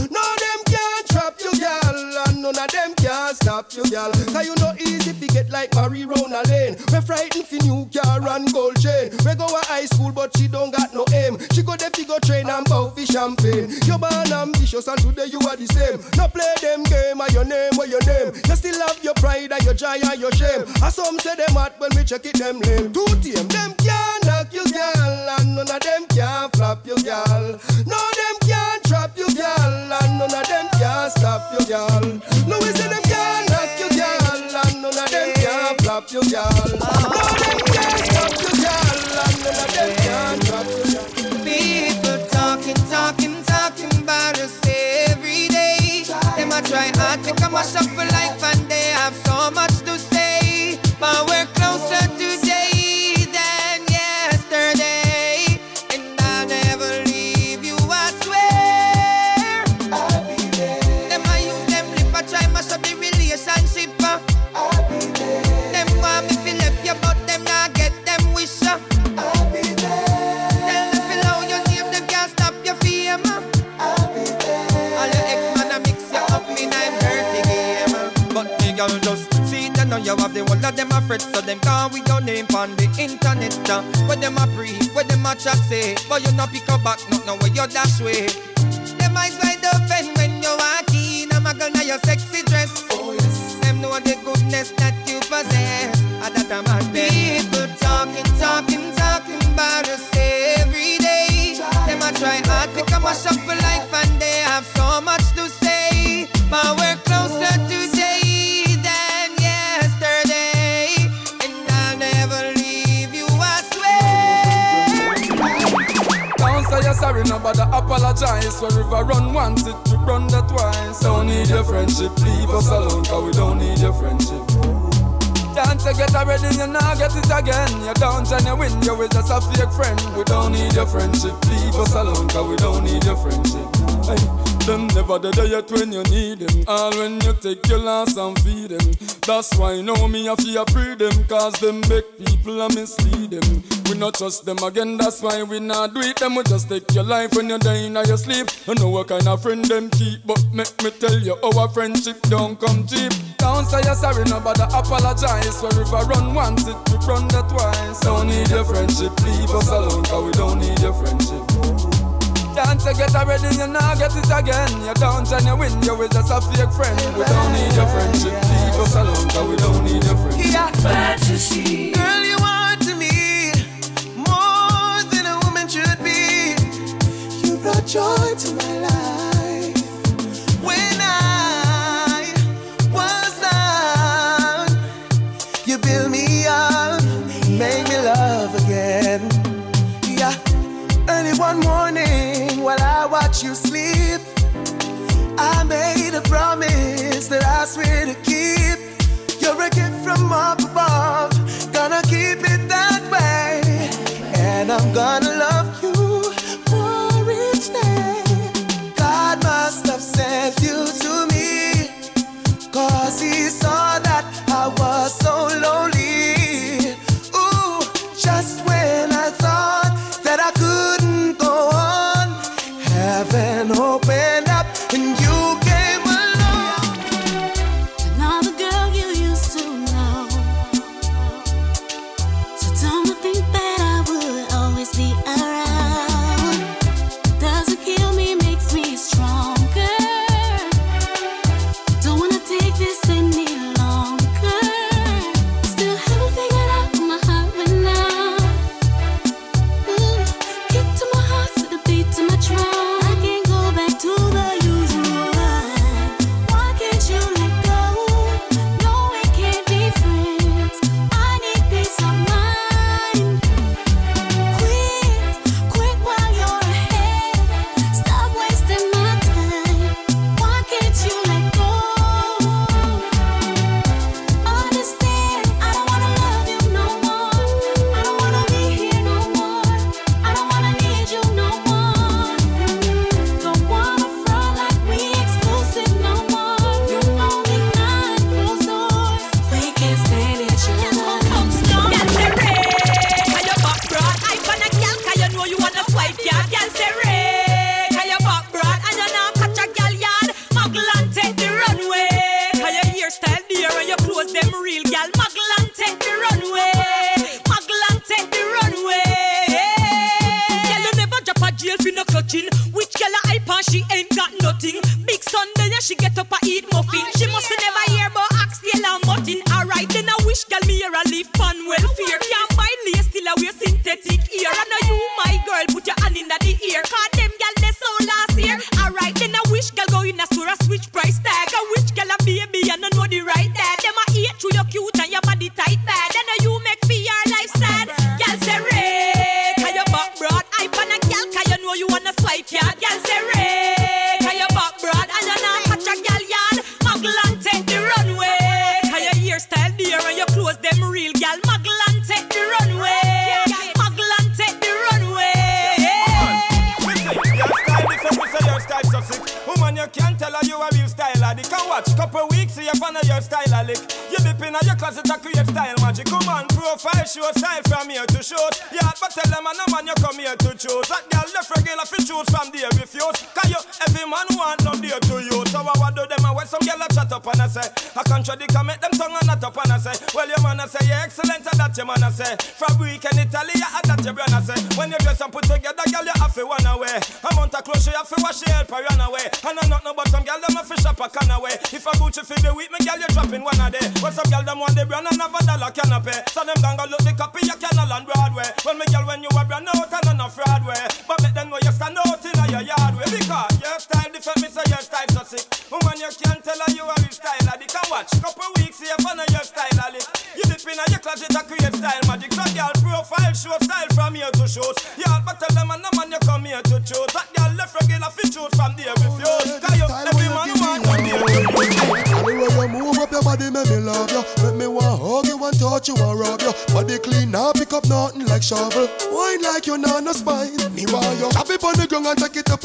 Slap you, girl. Cause you know easy fi get like Marie round a lane. We frightened fi new car and gold chain. We go to high school, but she don't got no aim. She go there fi go train and bow fi champagne. You born ambitious and today you are the same. Now play them game and your name or your name. You still have your pride and your joy and your shame. And some say them hot when we check it them lame. Two team, them can't knock you, girl, and none of them can flop you, girl. No, them can't trap you, girl, and none of them can stop you, girl. No, we say them can't flop you, girl. People talking, talking, us every day. Them a try hard to come mash up for life and they have so much to say. But we're you have the whole of them a fret So them call with your name on the internet uh. Where them a pre, where them a chat say But you not pick up back, not know where you dash way. Them eyes wide open when you walk in I'm a girl now your sexy dress. Oh yes. Them know the goodness that you possess. And that I'm a People talking, talking, talking about us every day. Them a try hard to come mash up apologize. Wherever run once, it to run that twice. Don't need your friendship, leave us alone, cause we don't need your friendship. Chance to get already, you now get it again. You don't and you win, you with just a fake friend. We don't need your friendship, leave us alone, cause we don't need your friendship. Hey, them never the day yet when you need them. All when you take your loss and feed them. That's why know me I fear free them, cause them make people and mislead them. We not trust them again, that's why we not do it. Them we just take your life when you're dying or you sleep. I know what kind of friend them keep, but make me tell you our friendship don't come cheap. Don't say you're sorry, no bother apologize. Wherever run once, it we run that twice. Don't need your friendship, leave us alone, cause we don't need your friendship. Chance to get already, you now get it again. You don't and you win, you with just a fake friend. We don't need your friendship, leave us alone, cause we don't need your friendship. Yeah. Fantasy. Girl, you are to me more than a woman should be. You brought joy to my life. When I was down, you built me up, made me love again. Yeah. Early one morning while I watch you sleep, I made a promise that I swear to keep. You're a gift from up above, gonna keep it that way. And I'm gonna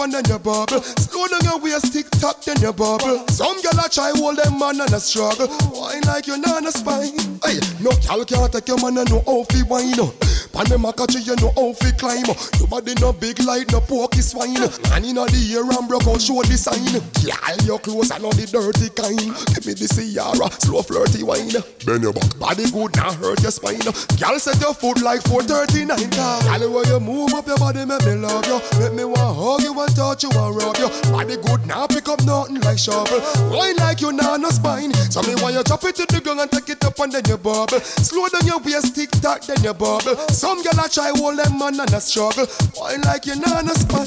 and then you bubble. Slow down your waist, tick tock, then you bubble. Some gyal a try hold them man and a struggle. Wine like you not no spine. Hey, no gyal can't take your man and no how fi wine. Pan them a catch you, know how fi climb. Your body no big like no pokey swine. And inna the ear and broke out show the sign. Gyal your clothes and not the dirty kind. Give me the Ciara, slow flirty wine. Bend your back, body good, not hurt your spine. Gyal set your foot like 439 car. Gyal when you move up your body, make me love you. Make me want hug you and touch you and rub you. Body good, now pick up nothing like shovel. Wine like you not no spine. So me want you drop it to the ground and take it up and then you bubble. Slow down your waist, tick tock, then you bubble. Some gyal a try hold them man and a struggle. Wine like you not no spine.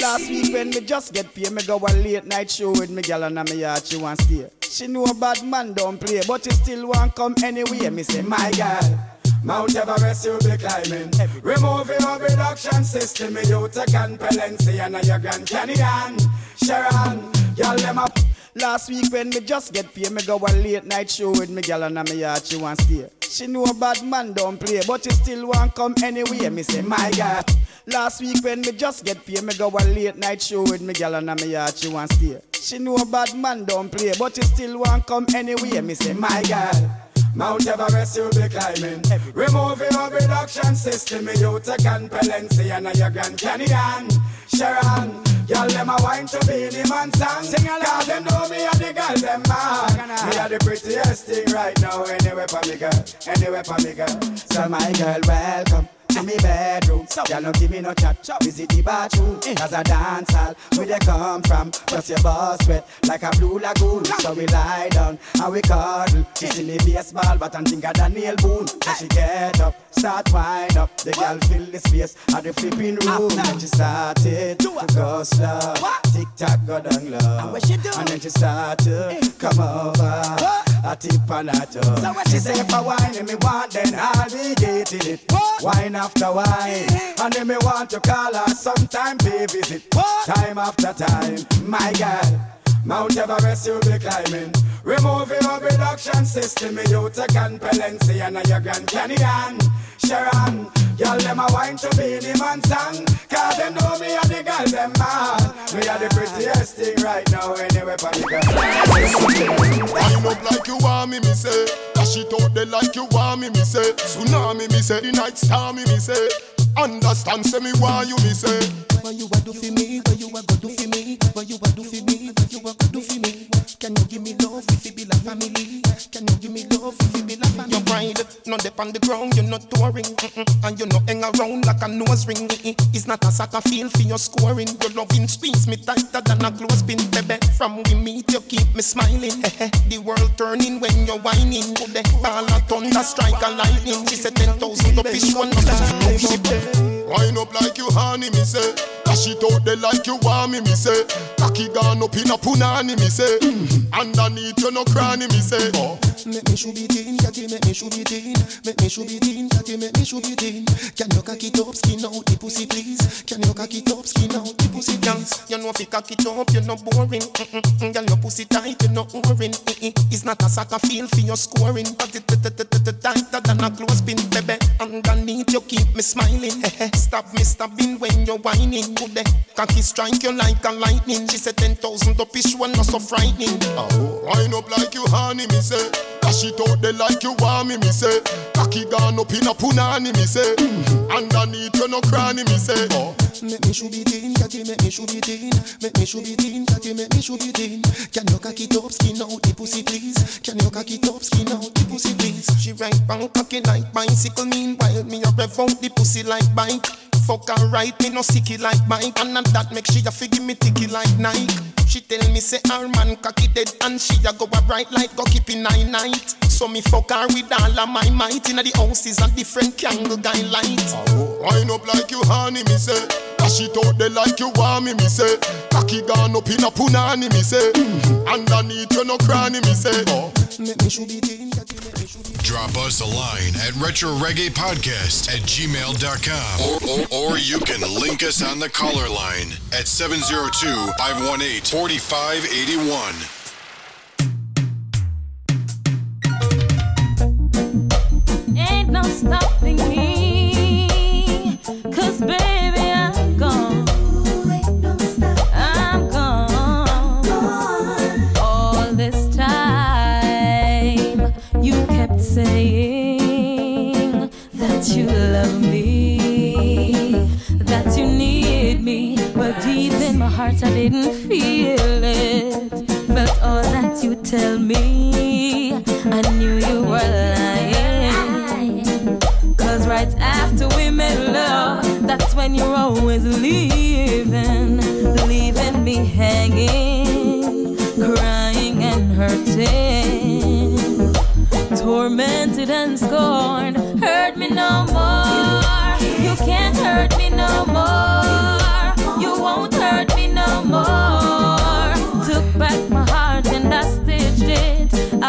Last week when me just get paid, me go a late night show with me gal and me yard, she want stay. She know a bad man don't play, but she still want come anyway. Me say, my girl. Mount Everest you be climbing Remove your reduction system You take and Pelensi and your Grand Canyon Sharon, y'all them up Last week when me just get paid, me go a late night show with me gal and me yard, she want stay. She know a bad man don't play, but she still want come anyway. Me say, my God. Last week when me just get paid, me go a late night show with me gal and me yard, she want stay. She know a bad man don't play, but she still want come anyway. Me say, my God. Mount Everest you be climbing Remove your reduction system You and Pelensi and your Grand Canyon Sharon Y'all them a wine to be the man song. Sing along. Cause them know me and the girl them man Me are the prettiest thing right now. Anyway for me girl. Anyway for me girl. So my girl welcome to me bedroom. Y'all don't give me no chat. Visit the bathroom. Cause a dance hall. Where they come from? Plus your boss wet like a blue lagoon. So we lie down and we cuddle. She see me baseball, but I'm think of Daniel Boone. So she get up, start wind up. The girl fill the space at the flipping room. And she started to go slow. Tick tock go down low. And then she started come over. A tip and a toe. She say if I whine and me want, then I'll be getting it. Wine after wine, and then me want to call her sometime, pay visit. Time after time, my God. Mount Everest you'll be climbing Remove your reduction system me You take and Pelensi and your Grand Canyon Sharon Y'all them a wine to be the man song Cause them know me and the girl them man Me are the prettiest thing right now Anyway for the girl Wind up like you want me, me say. Dash it out there like you want me, me say. Tsunami, me say. The night star, me, me say. Understand, say me why you me say. What you a do for me? What you a go do for me? What you a do for me? What you a go do for me? Can you give me love if it be like family? Can you give me love if it be like family? Your pride, not dip on the ground, you're not touring, mm-mm. and you're not hang around like a nose ring. It's not a soccer field for your scoring. Your loving squeeze me tighter than a clothespin, baby. From we meet, you keep me smiling. the world turning when you're whining. Go the ball of thunder, strike a lightning. She said ten thousand up is one Wind up like you honey, me say. Dash it out there like you want me, me say. Cocky gone up in a punani, me say. Mm-hmm. Underneath you no cranny, me say. Oh. Make me should be teen, catty, make me should be teen. Make me should be teen, catty, make me should be teen. Can you cock it up, skin out the pussy, please? Can you cock it up, skin out the pussy, please? You know if you cock it up, you're not boring. Mm-mm. Girl, your pussy tight, you're not boring. It's not a soccer field for your scoring, but it tighter than a clothespin, baby. Underneath you keep me smiling. Stop me stopping when you're whining. Good day, cocky strike you like a lightning. She said ten thousand up is one not so frightening. Oh, wind up like you honey, me say. Dash it out there like you want me, me say. Cocky gone up in a punani, me say. Mm-hmm. Underneath you no cranny, me say. Oh. Make me should be teen, catty, make me should be teen. Make me should be teen, catty, make me should be teen. Can you cock it up, skin out the pussy, please? Can you cock it up, skin out the pussy, please? She right bang cocky like bicycle. Meanwhile, me a rev out the pussy like bike. Fuck her right, me no sicky like bike. And not that make she a fi give me ticky like Nike. She tell me say her man cocky dead and she a go a bright like go keep in nine night. So me fuck her with all of my might. Inna the house is a different candle guy light. Oh, wind up like you honey, me say. Dash it out there like you want me, me say. Cocky gone up in a punani, me say. Underneath you no cranny, me say. Oh. Me should be teen, catty, make me should be Drop us a line at Retro Reggae Podcast at gmail.com. Or, or, or you can link us on the caller line at 702 518 4581. Ain't no stopping me. Cause baby, heart, I didn't feel it. But all that you tell me. I knew you were lying. Cause right after we made love, that's when you're always leaving. Leaving me hanging, crying and hurting. Tormented and scorned, hurt me no more. You can't hurt me no more.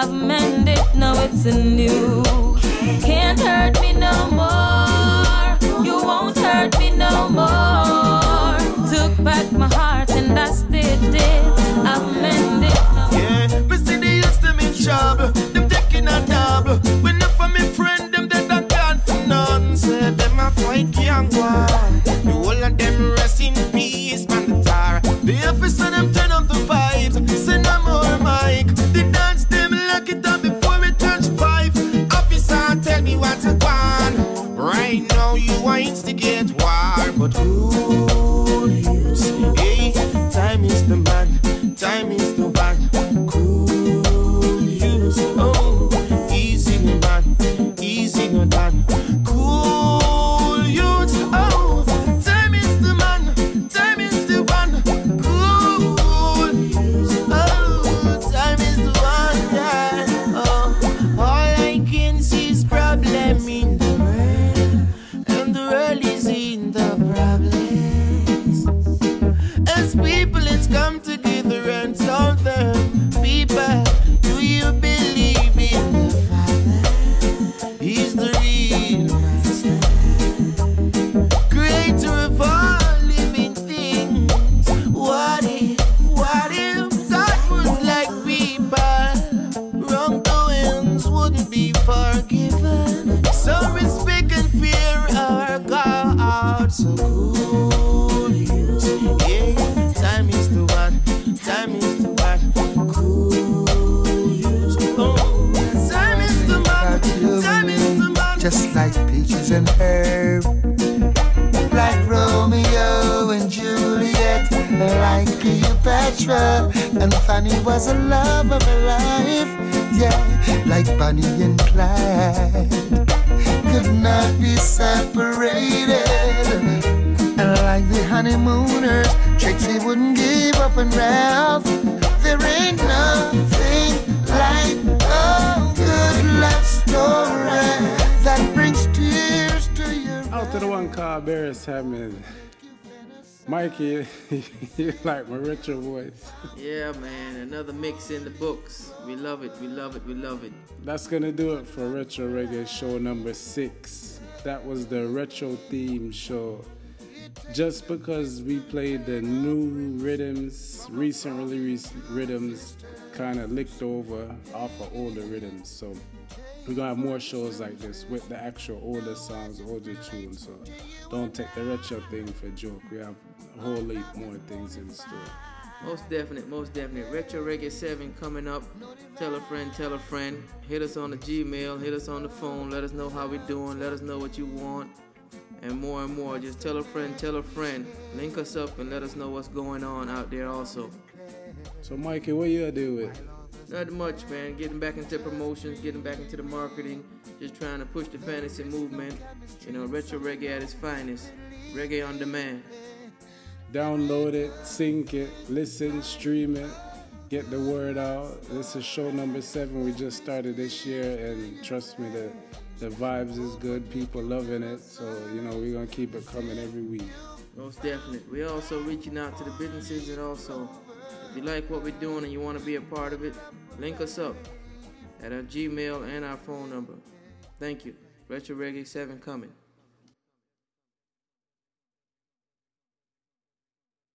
I've mended, now it's anew. Can't hurt like Bonnie and Clyde, could not be separated. And like the honeymooners, Trixie wouldn't give up on Ralph. There ain't nothing like a good love story that brings tears to your Out to the one called Barris Hammond. Mikey, you like my retro voice. Yeah, man, another mix in the books. We love it, we love it, we love it. That's gonna do it for Retro Reggae show number six. That was the retro theme show. Just because we played the new rhythms, recent release rhythms, kind of licked over off of older rhythms. So we're gonna have more shows like this with the actual older songs, older tunes. So don't take the retro thing for a joke. We have whole heap more things in store. Most definite, most definite. Retro Reggae 7 coming up. Tell a friend, tell a friend. Hit us on the Gmail, hit us on the phone. Let us know how we doing. Let us know what you want. And more and more, just tell a friend, tell a friend. Link us up and let us know what's going on out there also. So Mikey, what you do with? Not much, man. Getting back into promotions, getting back into the marketing, just trying to push the fantasy movement. You know, retro reggae at its finest. Reggae on demand. Download it, sync it, listen, stream it, get the word out. This is show number seven. We just started this year, and trust me, the the vibes is good. People loving it, so you know we're gonna keep it coming every week. Most definite. We're also reaching out to the businesses and also, if you like what we're doing and you want to be a part of it, link us up at our Gmail and our phone number. Thank you. Retro Reggae 7 coming.